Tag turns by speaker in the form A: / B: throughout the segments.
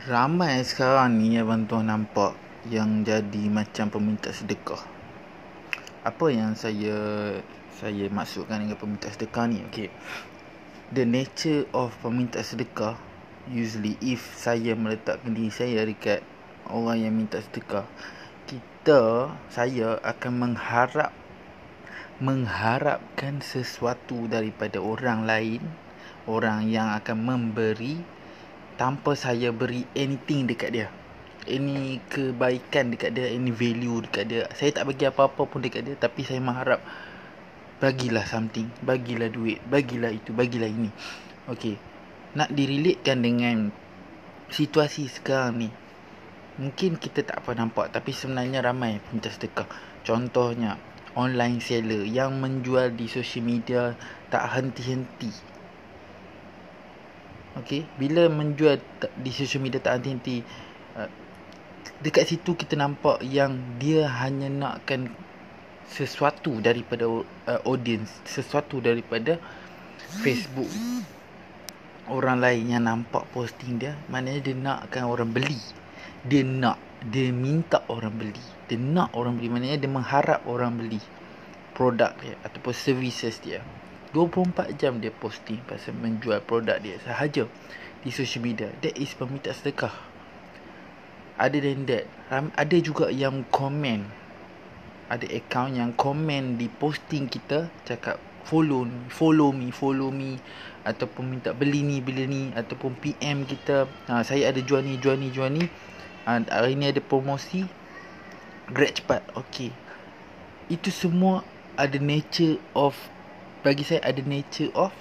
A: Ramai sekarang ni abang tuan nampak yang jadi macam peminta sedekah. Apa yang saya saya maksudkan dengan peminta sedekah ni? Okay. The nature of peminta sedekah usually if saya meletakkan diri saya dekat orang yang minta sedekah, kita saya akan mengharap mengharapkan sesuatu daripada orang lain, orang yang akan memberi tanpa saya beri anything dekat dia. Any kebaikan dekat dia any value dekat dia. Saya tak bagi apa-apa pun dekat dia tapi saya mengharap bagilah something bagilah duit bagilah itu bagilah ini. Okey. Nak direlatekan dengan situasi sekarang ni mungkin kita tak apa nampak tapi sebenarnya ramai peminta sedekah. Contohnya online seller yang menjual di social media tak henti-henti Okey, bila menjual di social media tak henti-henti uh, dekat situ kita nampak yang dia hanya nakkan sesuatu daripada uh, audience, sesuatu daripada Facebook orang lain yang nampak posting dia, maknanya dia nakkan orang beli. Dia nak, dia minta orang beli. Dia nak orang beli, maknanya dia mengharap orang beli produk dia ataupun services dia. 24 jam dia posting pasal menjual produk dia sahaja di social media. That is peminta sedekah. Other than that, ada juga yang komen. Ada account yang komen di posting kita cakap follow ni, follow me, follow me ataupun minta beli ni, beli ni ataupun PM kita, ha, saya ada jual ni, jual ni, jual ni. Ha, hari ni ada promosi. Grab cepat. Okay. Itu semua ada nature of bagi saya ada nature of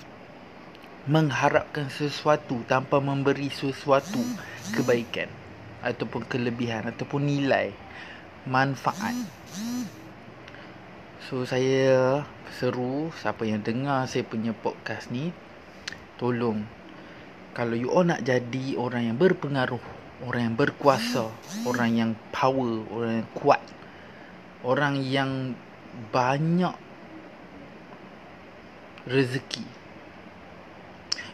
A: mengharapkan sesuatu tanpa memberi sesuatu kebaikan ataupun kelebihan ataupun nilai manfaat. So saya seru siapa yang dengar saya punya podcast ni tolong kalau you all nak jadi orang yang berpengaruh, orang yang berkuasa, orang yang power, orang yang kuat, orang yang banyak rezeki.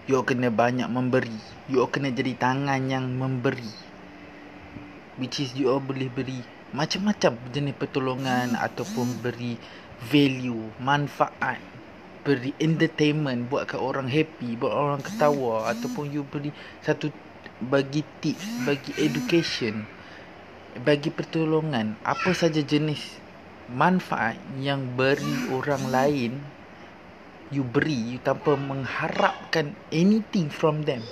A: You kena banyak memberi. You kena jadi tangan yang memberi. Which is you boleh beri Macam-macam jenis pertolongan Ataupun beri value Manfaat. Beri entertainment Buatkan orang happy Buat orang ketawa Ataupun you beri Satu Bagi tips Bagi education Bagi pertolongan. Apa saja jenis Manfaat Yang beri orang lain you beri you tanpa mengharapkan anything from them.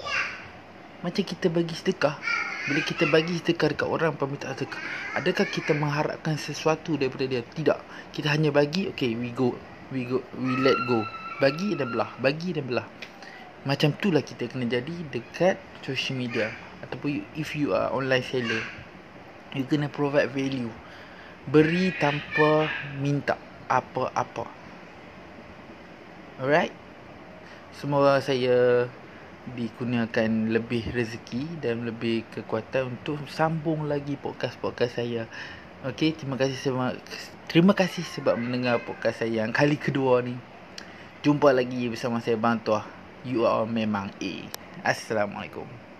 A: Macam kita bagi sedekah. Bila kita bagi sedekah dekat orang peminta sedekah? Adakah kita mengharapkan sesuatu daripada dia? Tidak. Kita hanya bagi okay we go we go we let go. Bagi dan belah bagi dan belah. Macam tu lah kita kena jadi dekat social media. Ataupun if you are online seller you kena provide value. Beri tanpa minta apa-apa Alright. Semoga saya Dikurniakan lebih rezeki Dan lebih kekuatan Untuk sambung lagi podcast-podcast saya. Okay Terima kasih sebab Terima kasih sebab mendengar podcast saya Yang kali kedua ni. Jumpa lagi bersama saya Bang Tuah. You are memang A. Assalamualaikum